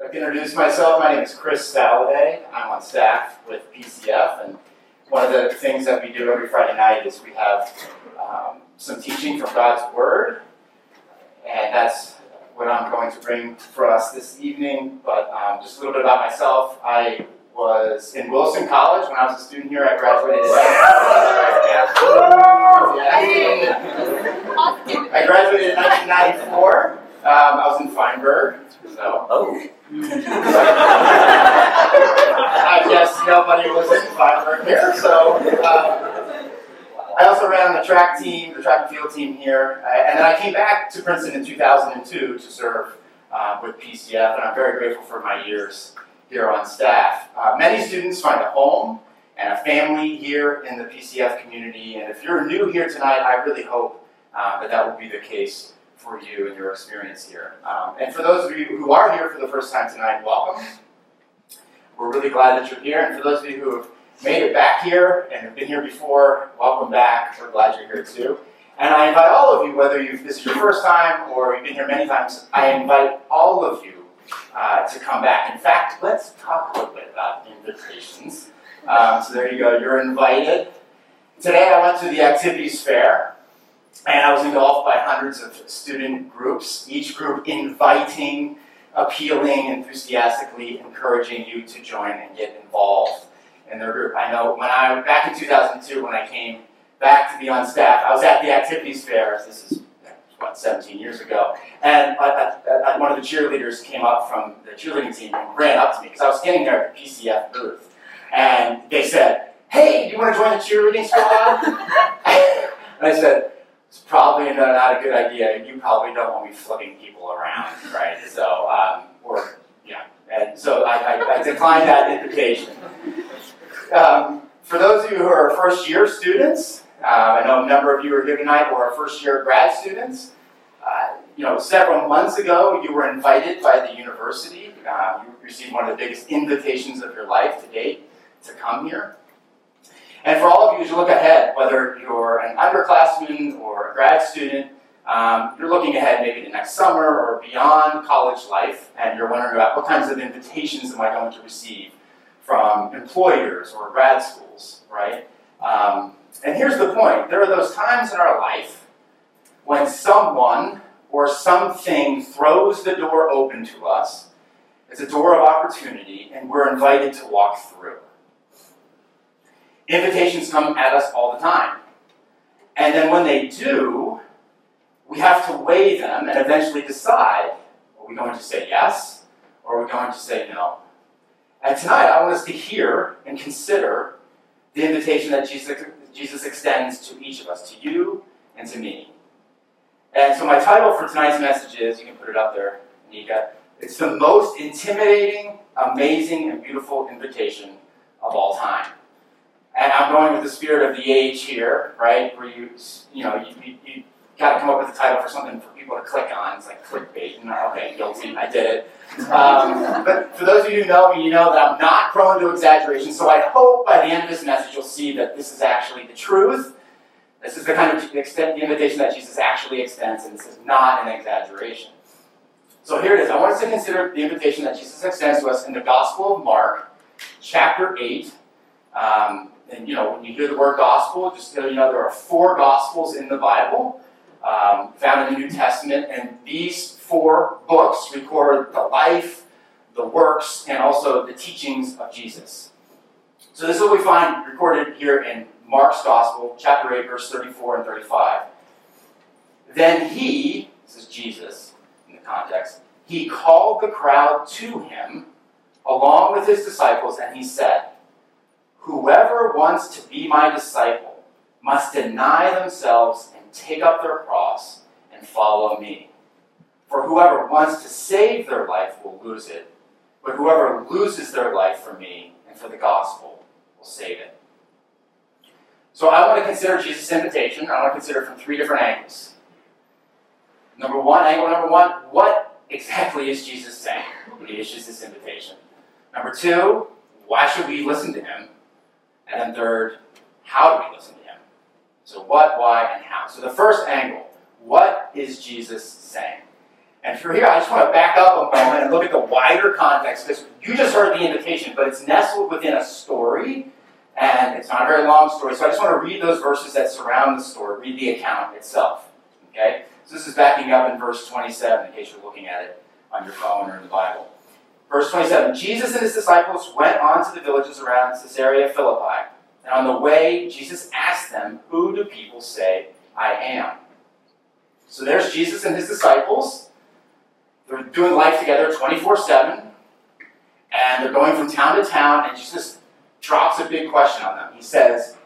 I'd like to introduce myself. My name is Chris Saladay. I'm on staff with PCF, and one of the things that we do every Friday night is we have um, some teaching from God's Word, and that's what I'm going to bring for us this evening. But um, just a little bit about myself. I was in Wilson College when I was a student here. I graduated. I graduated in 1994. Um, I was in Feinberg, so. Oh. I guess nobody was in Feinberg here, so. Uh, I also ran the track team, the track and field team here, uh, and then I came back to Princeton in 2002 to serve uh, with PCF, and I'm very grateful for my years here on staff. Uh, many students find a home and a family here in the PCF community, and if you're new here tonight, I really hope uh, that that will be the case for you and your experience here. Um, and for those of you who are here for the first time tonight, welcome. We're really glad that you're here, and for those of you who have made it back here and have been here before, welcome back. We're glad you're here too. And I invite all of you, whether you this is your first time or you've been here many times, I invite all of you uh, to come back. In fact, let's talk a little bit about invitations. Um, so there you go, you're invited. Today I went to the activities fair and I was engulfed by hundreds of student groups, each group inviting, appealing, enthusiastically encouraging you to join and get involved in their group. I know when I, back in 2002, when I came back to be on staff, I was at the activities fair. This is, what, 17 years ago. And I, I, one of the cheerleaders came up from the cheerleading team and ran up to me because I was standing there at the PCF booth. And they said, Hey, do you want to join the cheerleading squad? and I said, It's probably not a good idea. You probably don't want me flipping people around, right? So, um, or, yeah. And so I, I, I declined that invitation. Um, for those of you who are first year students, uh, I know a number of you are here tonight who are first year grad students. Uh, you know, several months ago, you were invited by the university. Uh, you received one of the biggest invitations of your life to date to come here. And for all of you, as you look ahead, whether you're an underclassman or a grad student, um, you're looking ahead maybe to next summer or beyond college life, and you're wondering about what kinds of invitations am I going to receive from employers or grad schools, right? Um, and here's the point there are those times in our life when someone or something throws the door open to us. It's a door of opportunity, and we're invited to walk through. Invitations come at us all the time. And then when they do, we have to weigh them and eventually decide are we going to say yes or are we going to say no? And tonight, I want us to hear and consider the invitation that Jesus, Jesus extends to each of us, to you and to me. And so, my title for tonight's message is you can put it up there, Nika. It's the most intimidating, amazing, and beautiful invitation of all time. And I'm going with the spirit of the age here, right? Where you, you know, you, you, you got to come up with a title for something for people to click on. It's like clickbait. And, okay, guilty, I did it. Um, but for those of you who know me, you know that I'm not prone to exaggeration. So I hope by the end of this message you'll see that this is actually the truth. This is the kind of extent, the invitation that Jesus actually extends, and this is not an exaggeration. So here it is. I want us to consider the invitation that Jesus extends to us in the Gospel of Mark, chapter 8. Um, and you know, when you hear the word gospel, just so you know, there are four gospels in the Bible um, found in the New Testament, and these four books record the life, the works, and also the teachings of Jesus. So this is what we find recorded here in Mark's Gospel, chapter 8, verse 34 and 35. Then he, this is Jesus in the context, he called the crowd to him along with his disciples, and he said, Whoever wants to be my disciple must deny themselves and take up their cross and follow me. For whoever wants to save their life will lose it, but whoever loses their life for me and for the gospel will save it. So I want to consider Jesus' invitation. I want to consider it from three different angles. Number one, angle number one, what exactly is Jesus saying when he issues this invitation? Number two, why should we listen to him? And then third, how do we listen to him? So what, why, and how. So the first angle, what is Jesus saying? And for here, I just want to back up a moment and look at the wider context because you just heard the invitation, but it's nestled within a story, and it's not a very long story. So I just want to read those verses that surround the story, read the account itself. Okay? So this is backing up in verse 27, in case you're looking at it on your phone or in the Bible. Verse 27 Jesus and his disciples went on to the villages around Caesarea Philippi. And on the way, Jesus asked them, Who do people say I am? So there's Jesus and his disciples. They're doing life together 24 7. And they're going from town to town, and Jesus drops a big question on them. He says,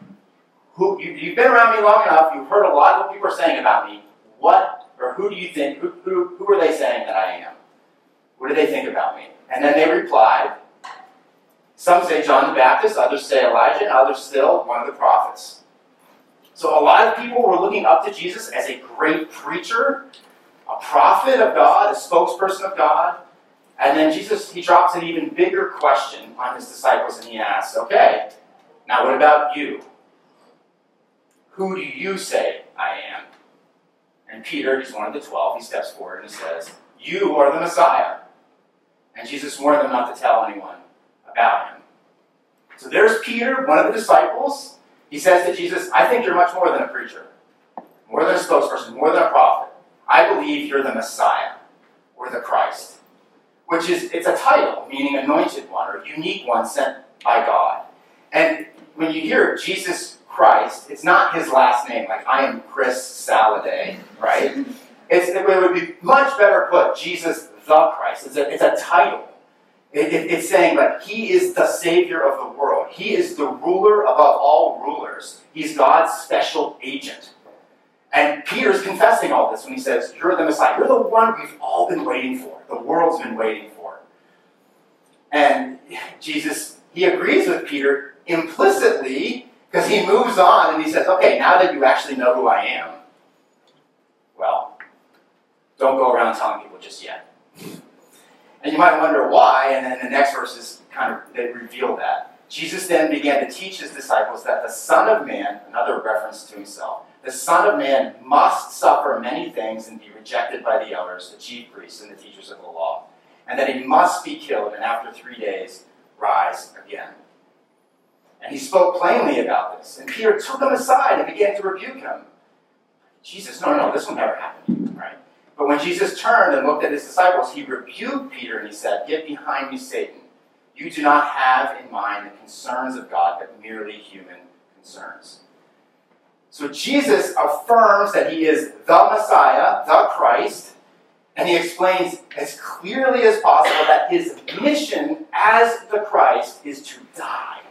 who, you, You've been around me long enough, you've heard a lot of what people are saying about me. What or who do you think, who, who, who are they saying that I am? What do they think about me? And then they replied, some say John the Baptist, others say Elijah, others still one of the prophets. So a lot of people were looking up to Jesus as a great preacher, a prophet of God, a spokesperson of God. And then Jesus, he drops an even bigger question on his disciples and he asks, okay, now what about you? Who do you say I am? And Peter, he's one of the twelve, he steps forward and he says, You are the Messiah. And Jesus warned them not to tell anyone about him. So there's Peter, one of the disciples. He says to Jesus, I think you're much more than a preacher, more than a spokesperson, more than a prophet. I believe you're the Messiah or the Christ, which is it's a title meaning anointed one or unique one sent by God. And when you hear Jesus Christ, it's not his last name, like I am Chris Saladay, right? It's, it would be much better put Jesus the Christ. It's a, it's a title. It, it, it's saying that he is the Savior of the world. He is the ruler above all rulers. He's God's special agent. And Peter's confessing all this when he says, You're the Messiah. You're the one we've all been waiting for. The world's been waiting for. And Jesus, he agrees with Peter implicitly because he moves on and he says, Okay, now that you actually know who I am, well, don't go around telling people just yet. And you might wonder why, and then the next verses kind of they reveal that. Jesus then began to teach his disciples that the Son of Man, another reference to himself, the Son of Man must suffer many things and be rejected by the elders, the chief priests, and the teachers of the law, and that he must be killed and after three days rise again. And he spoke plainly about this. And Peter took him aside and began to rebuke him. Jesus, no, no, this will never happen? But when Jesus turned and looked at his disciples, he rebuked Peter and he said, Get behind me, Satan. You do not have in mind the concerns of God, but merely human concerns. So Jesus affirms that he is the Messiah, the Christ, and he explains as clearly as possible that his mission as the Christ is to die.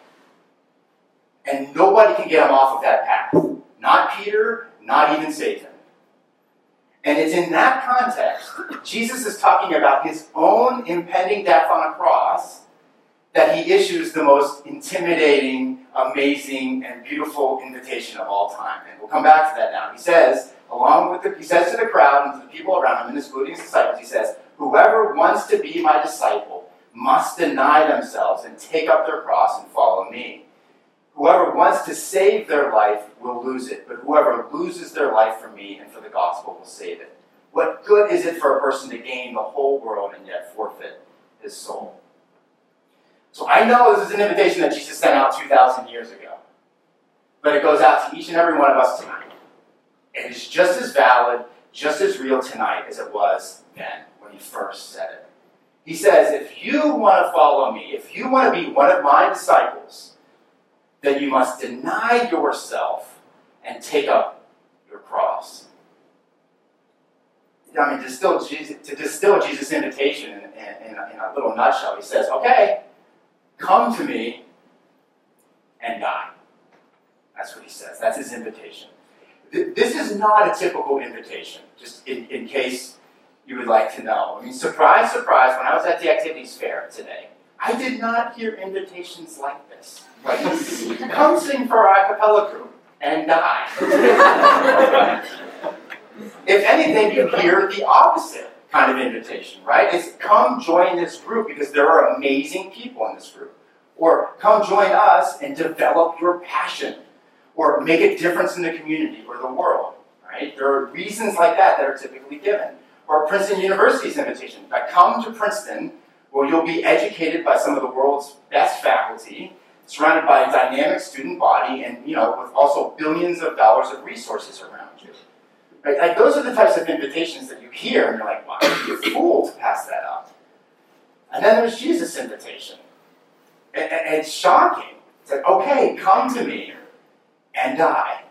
And nobody can get him off of that path. Not Peter, not even Satan. And it's in that context, Jesus is talking about his own impending death on a cross, that he issues the most intimidating, amazing, and beautiful invitation of all time. And we'll come back to that now. He says, along with the, he says to the crowd and to the people around him, and including his disciples, he says, Whoever wants to be my disciple must deny themselves and take up their cross and follow me. Whoever wants to save their life will lose it, but whoever loses their life for me and for the gospel will save it. What good is it for a person to gain the whole world and yet forfeit his soul? So I know this is an invitation that Jesus sent out 2,000 years ago, but it goes out to each and every one of us tonight. and It is just as valid, just as real tonight as it was then when he first said it. He says, if you want to follow me, if you want to be one of my disciples, that you must deny yourself and take up your cross. I mean, distill Jesus, to distill Jesus' invitation in, in, a, in a little nutshell, he says, okay, come to me and die. That's what he says. That's his invitation. This is not a typical invitation, just in, in case you would like to know. I mean, surprise, surprise, when I was at the activities fair today, I did not hear invitations like this. Like, come sing for our a cappella group and die. if anything, you hear the opposite kind of invitation, right? It's come join this group because there are amazing people in this group. Or come join us and develop your passion. Or make a difference in the community or the world, right? There are reasons like that that are typically given. Or Princeton University's invitation. Come to Princeton, where you'll be educated by some of the world's best faculty, surrounded by a dynamic student body, and you know, with also billions of dollars of resources around you. Right? Like those are the types of invitations that you hear, and you're like, "Why are you a fool to pass that up?" And then there's Jesus' invitation. And, and it's shocking. It's like, okay, come to me and die.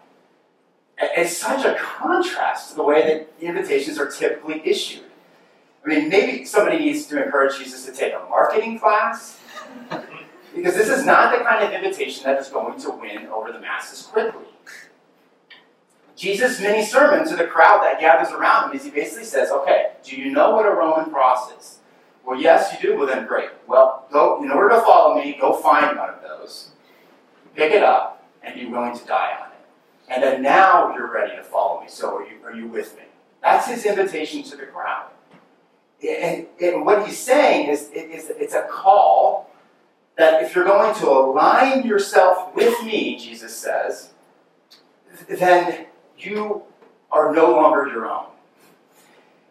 It's such a contrast to the way that invitations are typically issued. I mean, maybe somebody needs to encourage Jesus to take a marketing class, because this is not the kind of invitation that is going to win over the masses quickly. Jesus' mini sermon to the crowd that gathers around him is he basically says, okay, do you know what a Roman cross is? Well, yes, you do. Well, then great. Well, go in order to follow me, go find one of those, pick it up, and be willing to die on it. And then now you're ready to follow me. So are you, are you with me? That's his invitation to the crowd. And, and what he's saying is, it's a call that if you're going to align yourself with me, Jesus says, then you are no longer your own.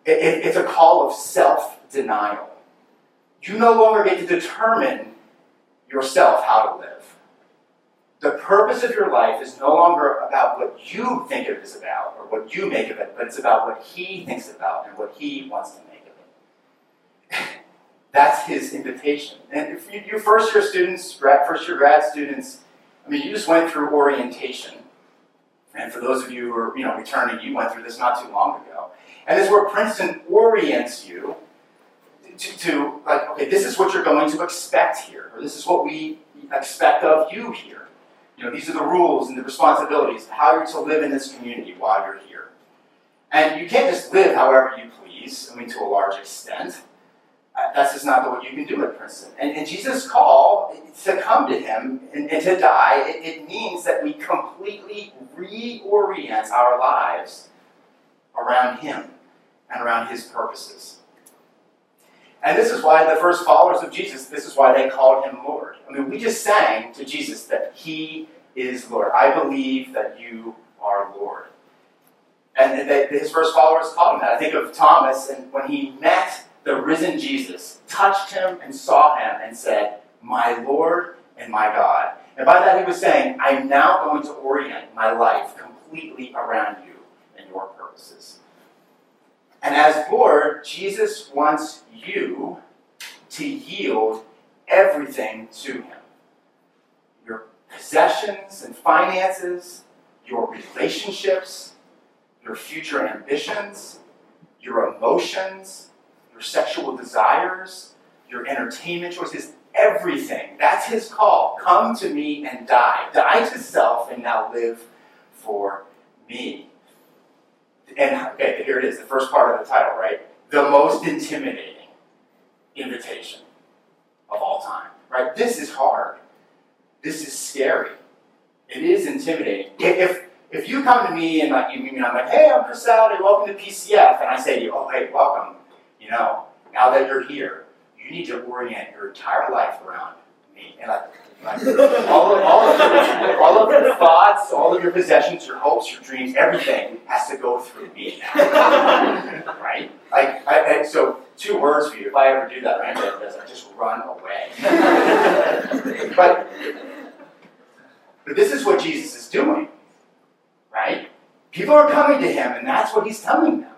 It, it, it's a call of self denial. You no longer get to determine yourself how to live. The purpose of your life is no longer about what you think it is about or what you make of it, but it's about what He thinks about and what He wants to make. That's His invitation. And if you, you first year students, grad, first year grad students, I mean, you just went through orientation. And for those of you who are you know, returning, you went through this not too long ago. And this is where Princeton orients you to, to, like, okay, this is what you're going to expect here, or this is what we expect of you here. You know, these are the rules and the responsibilities how you're to live in this community while you're here. And you can't just live however you please, I mean, to a large extent. Uh, that's just not what you can do at Princeton. And, and Jesus' call to come to him and, and to die, it, it means that we completely reorient our lives around him and around his purposes. And this is why the first followers of Jesus, this is why they called him Lord. I mean, we just sang to Jesus that he is Lord. I believe that you are Lord. And that his first followers called him that. I think of Thomas, and when he met the risen Jesus, touched him and saw him and said, My Lord and my God. And by that he was saying, I'm now going to orient my life completely around you and your purposes. And as Lord, Jesus wants you to yield everything to Him your possessions and finances, your relationships, your future ambitions, your emotions, your sexual desires, your entertainment choices, everything. That's His call. Come to me and die. Die to self and now live for me. And okay, here it is, the first part of the title, right? The most intimidating invitation of all time, right? This is hard. This is scary. It is intimidating. If if you come to me and like you mean I'm like, hey, I'm Chris Saladay, welcome to PCF, and I say to you, oh hey, welcome. You know, now that you're here, you need to orient your entire life around me. And like all, of, all, of your, all of your thoughts, all of your possessions, your hopes, your dreams, everything has to go through me right? Like, I, so, two words for you. If I ever do that, does, I just run away. but, but this is what Jesus is doing, right? People are coming to him, and that's what he's telling them.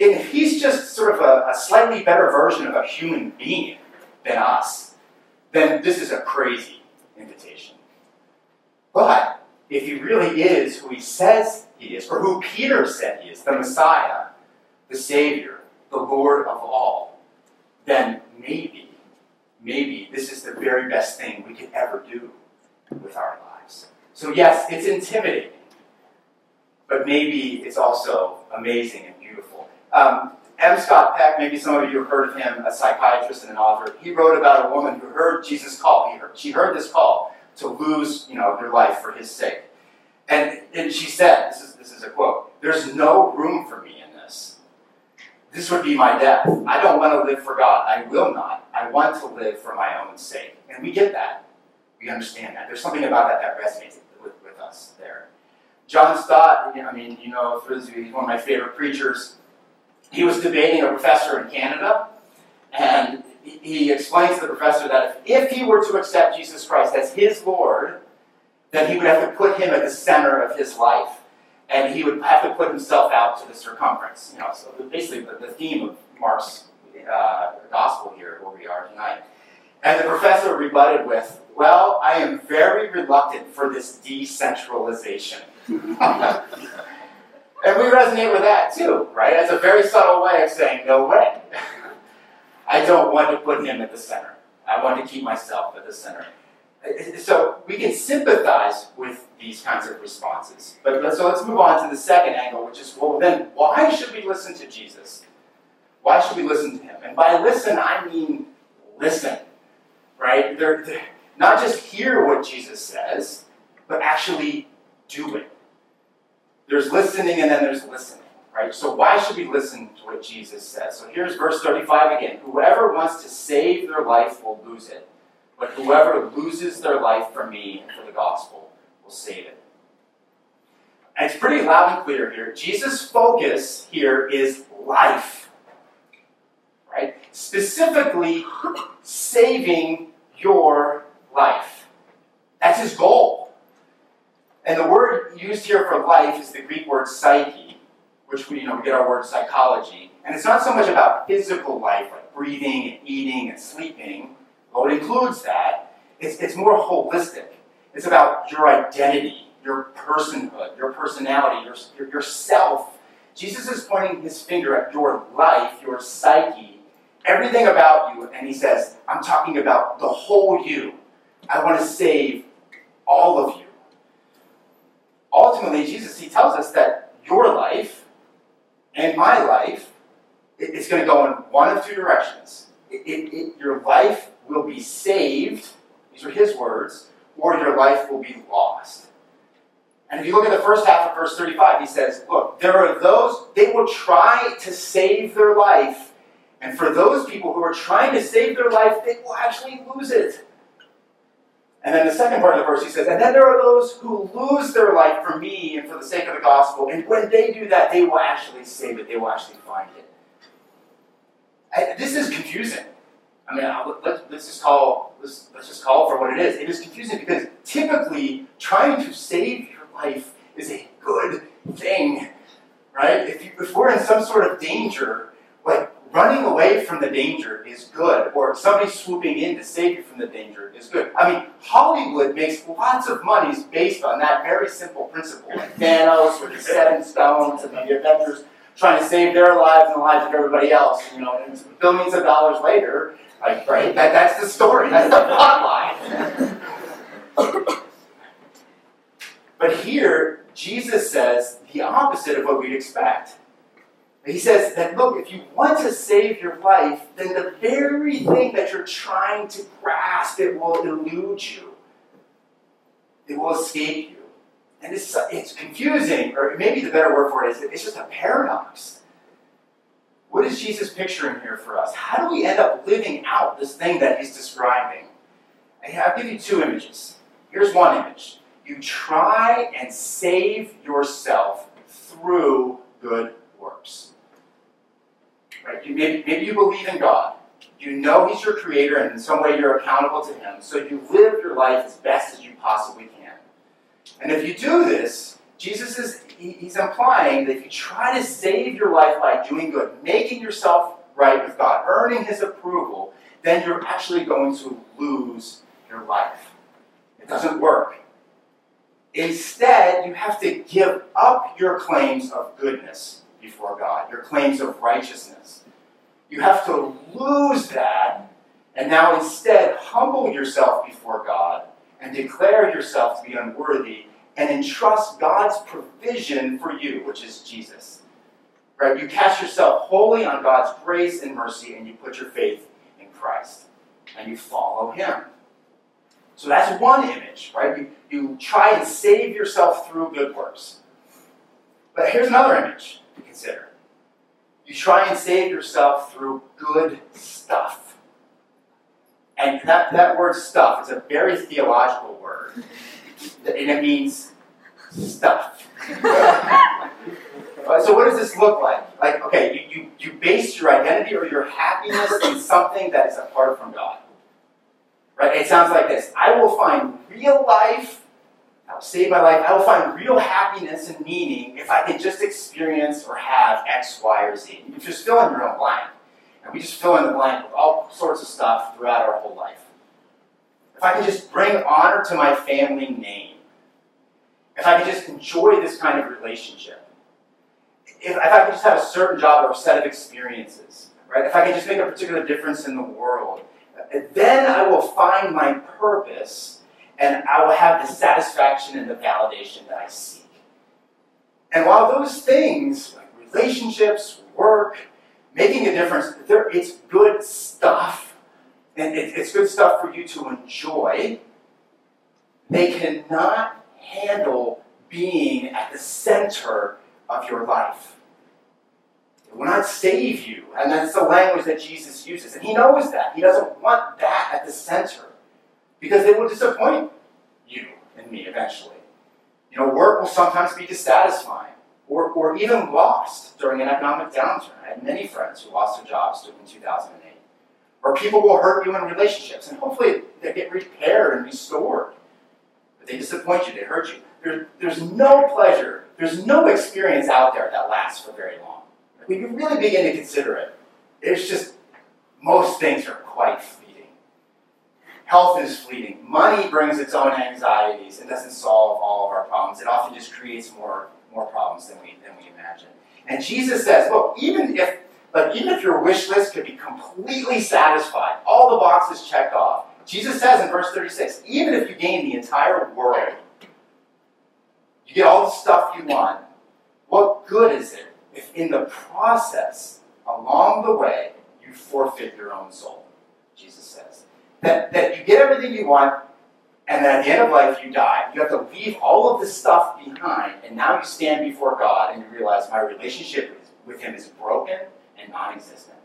And if he's just sort of a, a slightly better version of a human being than us, then this is a crazy invitation. But if he really is who he says he is, or who Peter said he is, the Messiah, the Savior, the Lord of all, then maybe, maybe this is the very best thing we could ever do with our lives. So, yes, it's intimidating, but maybe it's also amazing. Um, M. Scott Peck, maybe some of you have heard of him, a psychiatrist and an author. He wrote about a woman who heard Jesus' call. He heard, she heard this call to lose, you know, her life for his sake. And, and she said, this is, this is a quote, there's no room for me in this. This would be my death. I don't want to live for God. I will not. I want to live for my own sake. And we get that. We understand that. There's something about that that resonates with, with us there. John Stott, I mean, you know, for those of you, he's one of my favorite preachers he was debating a professor in Canada, and he explains to the professor that if, if he were to accept Jesus Christ as his Lord, then he would have to put him at the center of his life, and he would have to put himself out to the circumference. You know, so basically the, the theme of Mark's uh, gospel here, where we are tonight. And the professor rebutted with, "Well, I am very reluctant for this decentralization." and we resonate with that too, right? That's a very subtle way of saying, "No way." I don't want to put him at the center. I want to keep myself at the center. So we can sympathize with these kinds of responses. But so let's move on to the second angle, which is well, then why should we listen to Jesus? Why should we listen to him? And by listen, I mean listen, right? They're, they're not just hear what Jesus says, but actually do it. There's listening and then there's listening. Right? So why should we listen to what Jesus says? So here's verse 35 again. Whoever wants to save their life will lose it. But whoever loses their life for me and for the gospel will save it. And it's pretty loud and clear here. Jesus' focus here is life. Right? Specifically, saving your life. That's his goal. And the word used here for life is the Greek word psyche which we, you know, we get our word psychology. And it's not so much about physical life, like breathing and eating and sleeping, though it includes that. It's, it's more holistic. It's about your identity, your personhood, your personality, your, your, yourself. Jesus is pointing his finger at your life, your psyche, everything about you, and he says, I'm talking about the whole you. I want to save all of you. Ultimately, Jesus, he tells us that your life and my life, it, it's going to go in one of two directions. It, it, your life will be saved, these are his words, or your life will be lost. And if you look at the first half of verse 35, he says, Look, there are those, they will try to save their life. And for those people who are trying to save their life, they will actually lose it. And then the second part of the verse, he says, And then there are those who lose their life for me and for the sake of the gospel. And when they do that, they will actually save it, they will actually find it. And this is confusing. I mean, let's, let's, just call, let's, let's just call for what it is. It is confusing because typically trying to save your life is a good thing, right? If, you, if we're in some sort of danger, running away from the danger is good, or somebody swooping in to save you from the danger is good. I mean, Hollywood makes lots of monies based on that very simple principle. Like Thanos with the seven stones and the Avengers trying to save their lives and the lives of everybody else, you know, and billions of dollars later, like, right? That, that's the story. That's the plot line. but here, Jesus says the opposite of what we'd expect. He says that, look, if you want to save your life, then the very thing that you're trying to grasp, it will elude you. It will escape you. And it's, it's confusing, or maybe the better word for it is it's just a paradox. What is Jesus picturing here for us? How do we end up living out this thing that he's describing? I'll give you two images. Here's one image. You try and save yourself through good works. Right? You, maybe, maybe you believe in God. You know He's your creator, and in some way you're accountable to Him. So you live your life as best as you possibly can. And if you do this, Jesus is he's implying that if you try to save your life by doing good, making yourself right with God, earning His approval, then you're actually going to lose your life. It doesn't work. Instead, you have to give up your claims of goodness before God, your claims of righteousness. You have to lose that and now instead humble yourself before God and declare yourself to be unworthy and entrust God's provision for you, which is Jesus. Right? You cast yourself wholly on God's grace and mercy and you put your faith in Christ and you follow him. So that's one image, right? You, you try and save yourself through good works. But here's another image to consider. You try and save yourself through good stuff. And that, that word stuff is a very theological word. And it means stuff. So what does this look like? Like, okay, you, you, you base your identity or your happiness in something that is apart from God. Right? It sounds like this. I will find real life, I will save my life, I will find real happiness and meaning if I can just experience or have X, Y, or Z. You can just fill in your own blank. And we just fill in the blank with all sorts of stuff throughout our whole life. If I can just bring honor to my family name, if I can just enjoy this kind of relationship, if, if I can just have a certain job or a set of experiences, right? If I can just make a particular difference in the world, then I will find my purpose and I will have the satisfaction and the validation that I seek. And while those things, like relationships, work, making a difference, it's good stuff, and it's good stuff for you to enjoy, they cannot handle being at the center of your life. It will not save you. And that's the language that Jesus uses. And he knows that. He doesn't want that at the center because it will disappoint you and me eventually. You know, work will sometimes be dissatisfying or, or even lost during an economic downturn. I had many friends who lost their jobs in 2008. Or people will hurt you in relationships, and hopefully they get repaired and restored. But they disappoint you, they hurt you. There, there's no pleasure, there's no experience out there that lasts for very long. When you really begin to consider it, it's just most things are quite fleeting. Health is fleeting. Money brings its own anxieties and doesn't solve all of our problems. It often just creates more more problems than we than we imagine. And Jesus says, look, even if but even if your wish list could be completely satisfied, all the boxes checked off, Jesus says in verse 36, even if you gain the entire world, you get all the stuff you want, what good is it if in the process, along the way, you forfeit your own soul? Jesus says. That, that you get everything you want, and at the end of life, you die. You have to leave all of this stuff behind, and now you stand before God and you realize my relationship with Him is broken and non existent.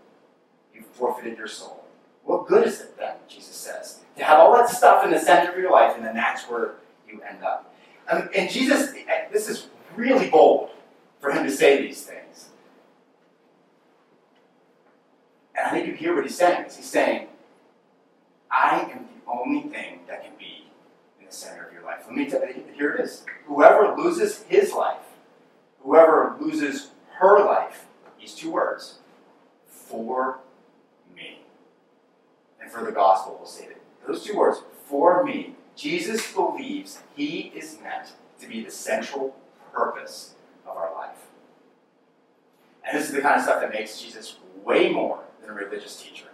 You've forfeited your soul. What good is it then, Jesus says, to have all that stuff in the center of your life, and then that's where you end up? Um, and Jesus, this is really bold for him to say these things. And I think you hear what he's saying. He's saying, I am the only thing that can be in the center of your life. Let me tell you, here it is. Whoever loses his life, whoever loses her life, these two words, for me. And for the gospel, we'll say that. Those two words, for me, Jesus believes he is meant to be the central purpose of our life. And this is the kind of stuff that makes Jesus way more than a religious teacher.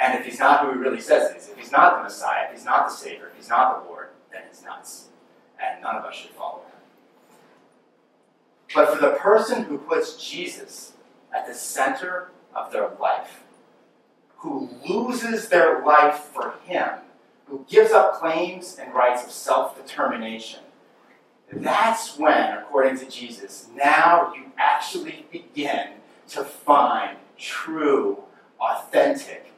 And if he's not who he really says he is, if he's not the Messiah, if he's not the Savior, if he's not the Lord, then it's nuts. And none of us should follow him. But for the person who puts Jesus at the center of their life, who loses their life for him, who gives up claims and rights of self determination, that's when, according to Jesus, now you actually begin to find true, authentic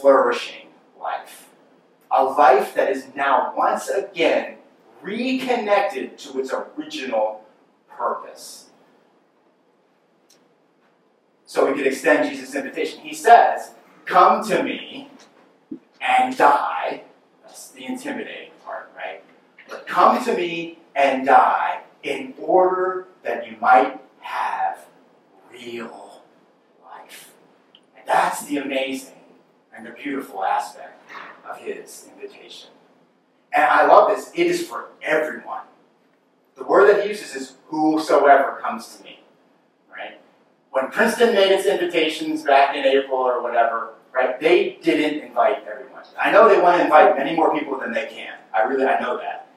flourishing life. A life that is now once again reconnected to its original purpose. So we could extend Jesus' invitation. He says, Come to me and die. That's the intimidating part, right? But come to me and die in order that you might have real life. And that's the amazing and the beautiful aspect of his invitation. And I love this. It is for everyone. The word that he uses is whosoever comes to me. Right? When Princeton made its invitations back in April or whatever, right, they didn't invite everyone. I know they want to invite many more people than they can. I really I know that.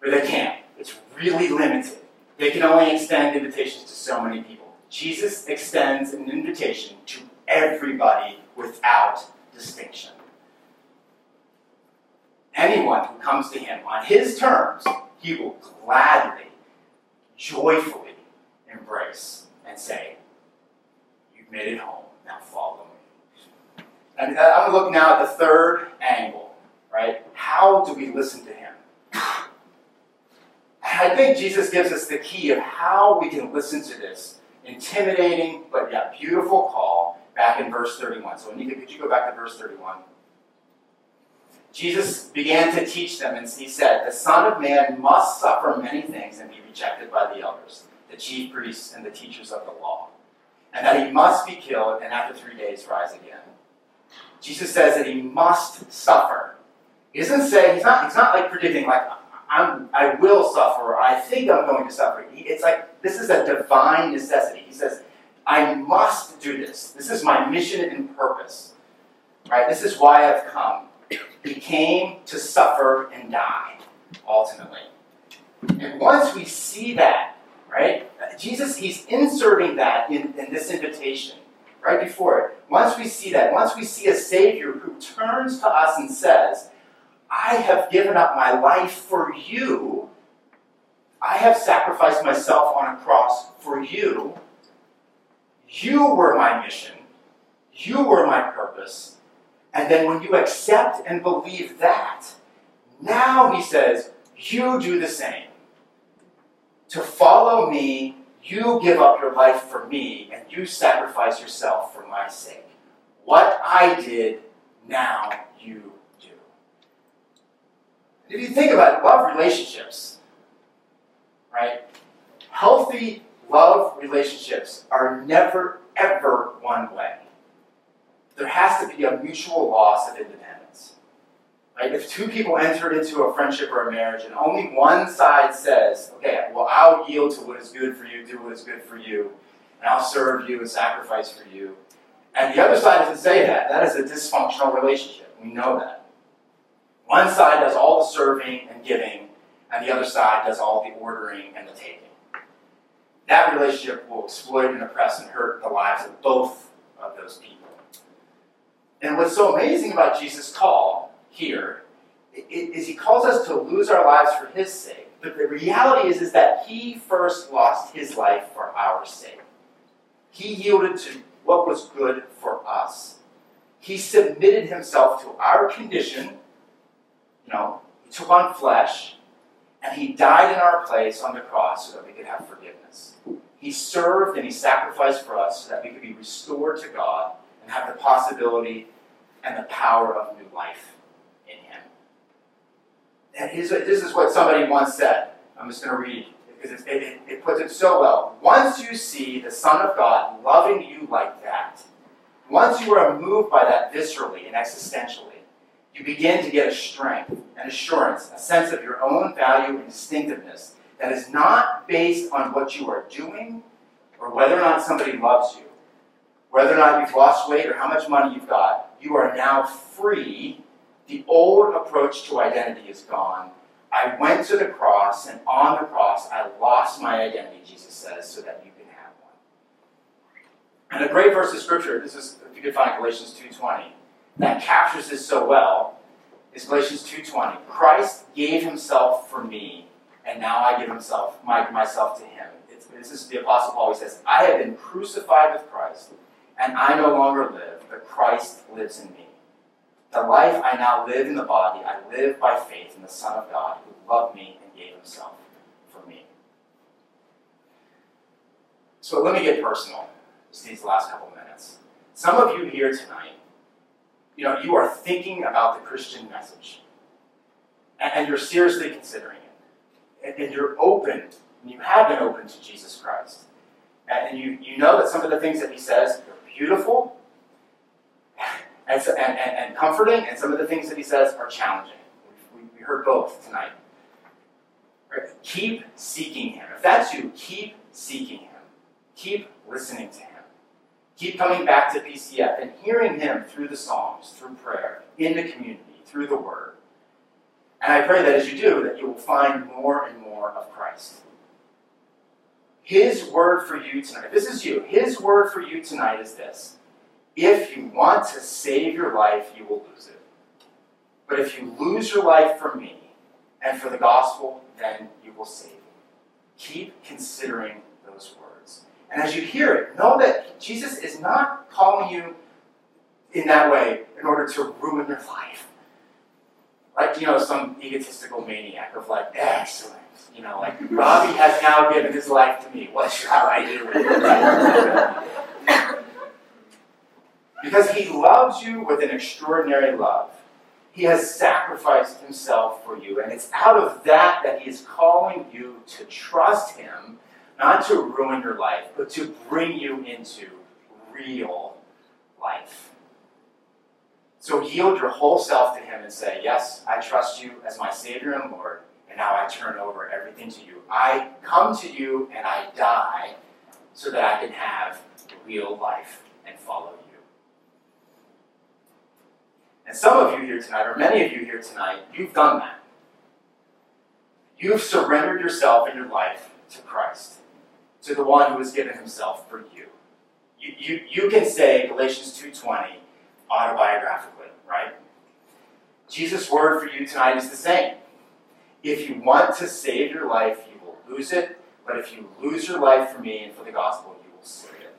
But they can't. It's really limited. They can only extend invitations to so many people. Jesus extends an invitation to everybody without distinction. Anyone who comes to him on his terms, he will gladly, joyfully embrace and say, You've made it home, now follow me. And uh, I'm going to look now at the third angle, right? How do we listen to him? I think Jesus gives us the key of how we can listen to this intimidating but yet beautiful call back in verse 31. So, Anika, could you go back to verse 31? Jesus began to teach them, and he said, The Son of Man must suffer many things and be rejected by the elders, the chief priests, and the teachers of the law, and that he must be killed and after three days rise again. Jesus says that he must suffer. He doesn't say, he's not, he's not like predicting, like, I'm, I will suffer, I think I'm going to suffer. It's like, this is a divine necessity. He says, I must do this. This is my mission and purpose. Right? This is why I've come. He came to suffer and die, ultimately. And once we see that, right, Jesus, he's inserting that in, in this invitation right before it. Once we see that, once we see a Savior who turns to us and says, I have given up my life for you, I have sacrificed myself on a cross for you. You were my mission. You were my purpose. And then when you accept and believe that, now he says, you do the same. To follow me, you give up your life for me, and you sacrifice yourself for my sake. What I did, now you do. If you think about it, love relationships, right? Healthy love relationships are never, ever one way there has to be a mutual loss of independence. Right? If two people entered into a friendship or a marriage and only one side says, okay, well, I'll yield to what is good for you, do what is good for you, and I'll serve you and sacrifice for you, and the other side doesn't say that, that is a dysfunctional relationship. We know that. One side does all the serving and giving, and the other side does all the ordering and the taking. That relationship will exploit and oppress and hurt the lives of both of those people. And what's so amazing about Jesus' call here is he calls us to lose our lives for his sake. But the reality is, is that he first lost his life for our sake. He yielded to what was good for us. He submitted himself to our condition. You know, he took on flesh, and he died in our place on the cross so that we could have forgiveness. He served and he sacrificed for us so that we could be restored to God and have the possibility and the power of new life in him. And this is what somebody once said. I'm just going to read because it, it, it puts it so well. Once you see the Son of God loving you like that, once you are moved by that viscerally and existentially, you begin to get a strength, an assurance, a sense of your own value and distinctiveness that is not based on what you are doing or whether or not somebody loves you whether or not you've lost weight or how much money you've got, you are now free. The old approach to identity is gone. I went to the cross, and on the cross, I lost my identity, Jesus says, so that you can have one. And a great verse of scripture, this is, if you could find Galatians 2.20, that captures this so well, is Galatians 2.20. Christ gave himself for me, and now I give himself my, myself to him. It's, this is the Apostle Paul. He says, I have been crucified with Christ. And I no longer live, but Christ lives in me. The life I now live in the body, I live by faith in the Son of God who loved me and gave himself for me. So let me get personal just these last couple minutes. Some of you here tonight, you know, you are thinking about the Christian message. And, you're seriously considering it. And, you're open, and you have been open to Jesus Christ. And you, you know that some of the things that he says are beautiful and, and, and, and, comforting, and some of the things that he says are challenging. We, we heard both tonight. Right? Keep seeking him. If that's you, keep seeking him. Keep listening to him. Keep coming back to PCF and hearing him through the Psalms, through prayer, in the community, through the Word. And I pray that as you do, that you will find more and more of Christ. His word for you tonight, this is you, His word for you tonight is this. If you want to save your life, you will lose it. But if you lose your life for me and for the gospel, then you will save it. Keep considering those words. And as you hear it, know that Jesus is not calling you in that way in order to ruin your life. like, you know, some egotistical maniac of like, excellent. You know, like, Robbie has now given his life to me. What shall I do with it? because he loves you with an extraordinary love. He has sacrificed himself for you, and it's out of that that he is calling you to trust him, not to ruin your life, but to bring you into real life. So yield your whole self to him and say, Yes, I trust you as my Savior and Lord, and now I turn over everything to you. I come to you and I die so that I can have real life and follow you. And some of you here tonight, or many of you here tonight, you've done that. You've surrendered yourself and your life to Christ, to the one who has given himself for you. You, you, you can say Galatians 2.20 autobiographically, right? Jesus' word for you tonight is the same. If you want to save your life, you will lose it. But if you lose your life for me and for the gospel, you will save it.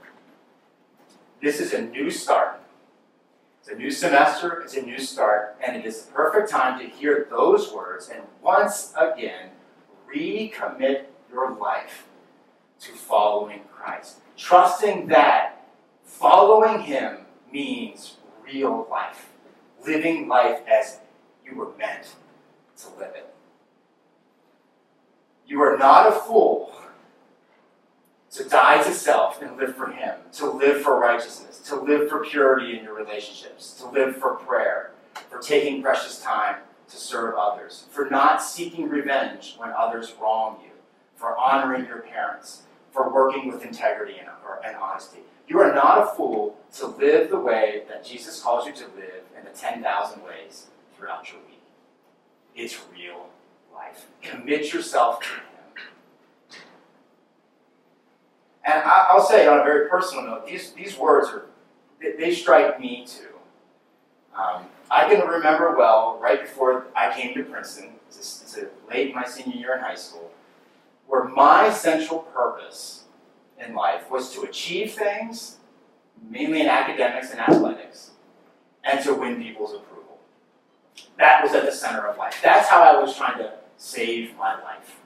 This is a new start. It's a new semester, it's a new start, and it is the perfect time to hear those words and once again recommit your life to following Christ. Trusting that following Him means real life, living life as you were meant to live it. You are not a fool to die to self and live for Him, to live for righteousness, to live for purity in your relationships, to live for prayer, for taking precious time to serve others, for not seeking revenge when others wrong you, for honoring your parents, for working with integrity and, and honesty. You are not a fool to live the way that Jesus calls you to live in the 10,000 ways throughout your week. It's real life. Commit yourself to Him. And I, will say on a very personal note, these, these words are, they, they strike me too. Um, I can remember well, right before I came to Princeton, it's, late my senior year in high school, where my central purpose in life was to achieve things, mainly in academics and athletics, and to win people's approval. That was at the center of life. That's how I was trying to save my life.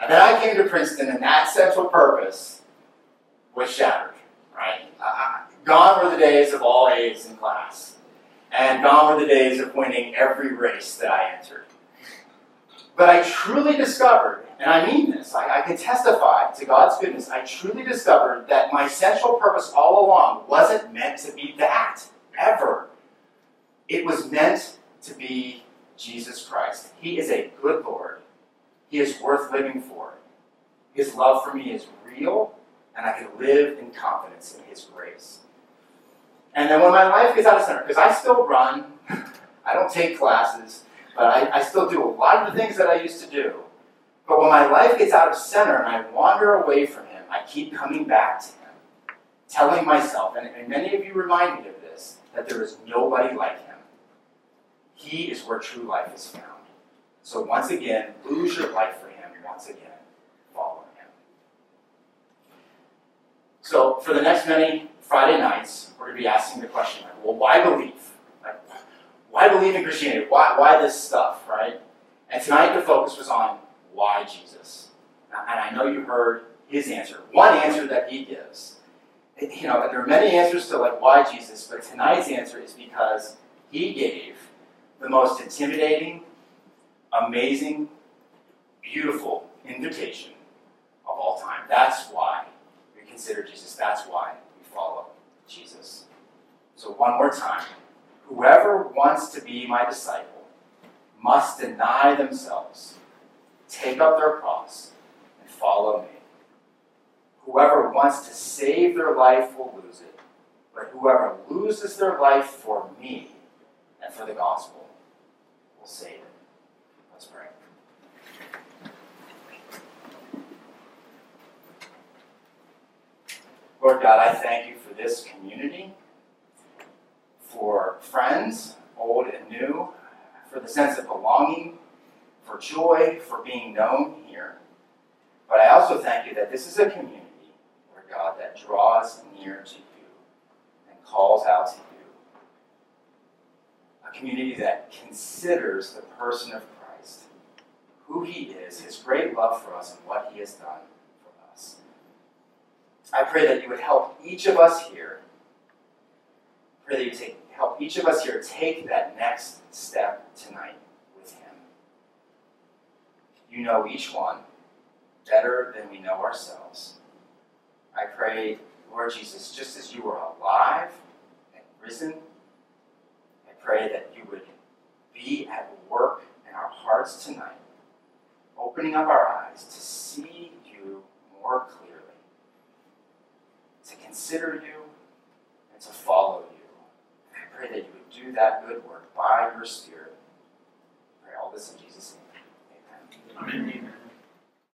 And then I came to Princeton, and that central purpose was shattered, right? Uh, gone were the days of all A's in class, and gone were the days of winning every race that I entered. But I truly discovered, and I mean this, I, I can testify to God's goodness, I truly discovered that my central purpose all along wasn't meant to be that, ever. It was meant to be Jesus Christ. He is a good Lord. He is worth living for. His love for me is real, and I can live in confidence in His grace. And then when my life gets out of center, because I still run, I don't take classes, but I, I still do a lot of the things that I used to do. But when my life gets out of center and I wander away from Him, I keep coming back to Him, telling myself, and, and many of you remind me of this, that there is nobody like Him. He is where true life is found. So once again, lose your life for Him. Once again, follow Him. So for the next many Friday nights, we're going to be asking the question, well, why believe? Why believe in Christianity? Why, why this stuff, right? And tonight the focus was on why Jesus. And I know you heard his answer. One answer that he gives. You know, there are many answers to like why Jesus, but tonight's answer is because he gave the most intimidating, amazing, beautiful invitation of all time. That's why we consider Jesus. That's why we follow Jesus. So, one more time whoever wants to be my disciple must deny themselves, take up their cross, and follow me. Whoever wants to save their life will lose it, but whoever loses their life for me and for the gospel will save it. Let's pray. Lord God, I thank you for this community, for friends, old and new, for the sense of belonging, for joy, for being known here. But I also thank you that this is a community, Lord God, that draws near to you and calls out to you. A community that considers the person of Christ, who he is, his great love for us, and what he has done for us. I pray that you would help each of us here. Pray that you take, help each of us here take that next step tonight with him. You know each one better than we know ourselves. I pray, Lord Jesus, just as you were alive and risen, I pray that you would be at work in our hearts tonight, opening up our eyes to see you more clearly, to consider you, and to follow you. Pray that you would do that good work by your Spirit. I pray all this in Jesus' name. Amen. Amen.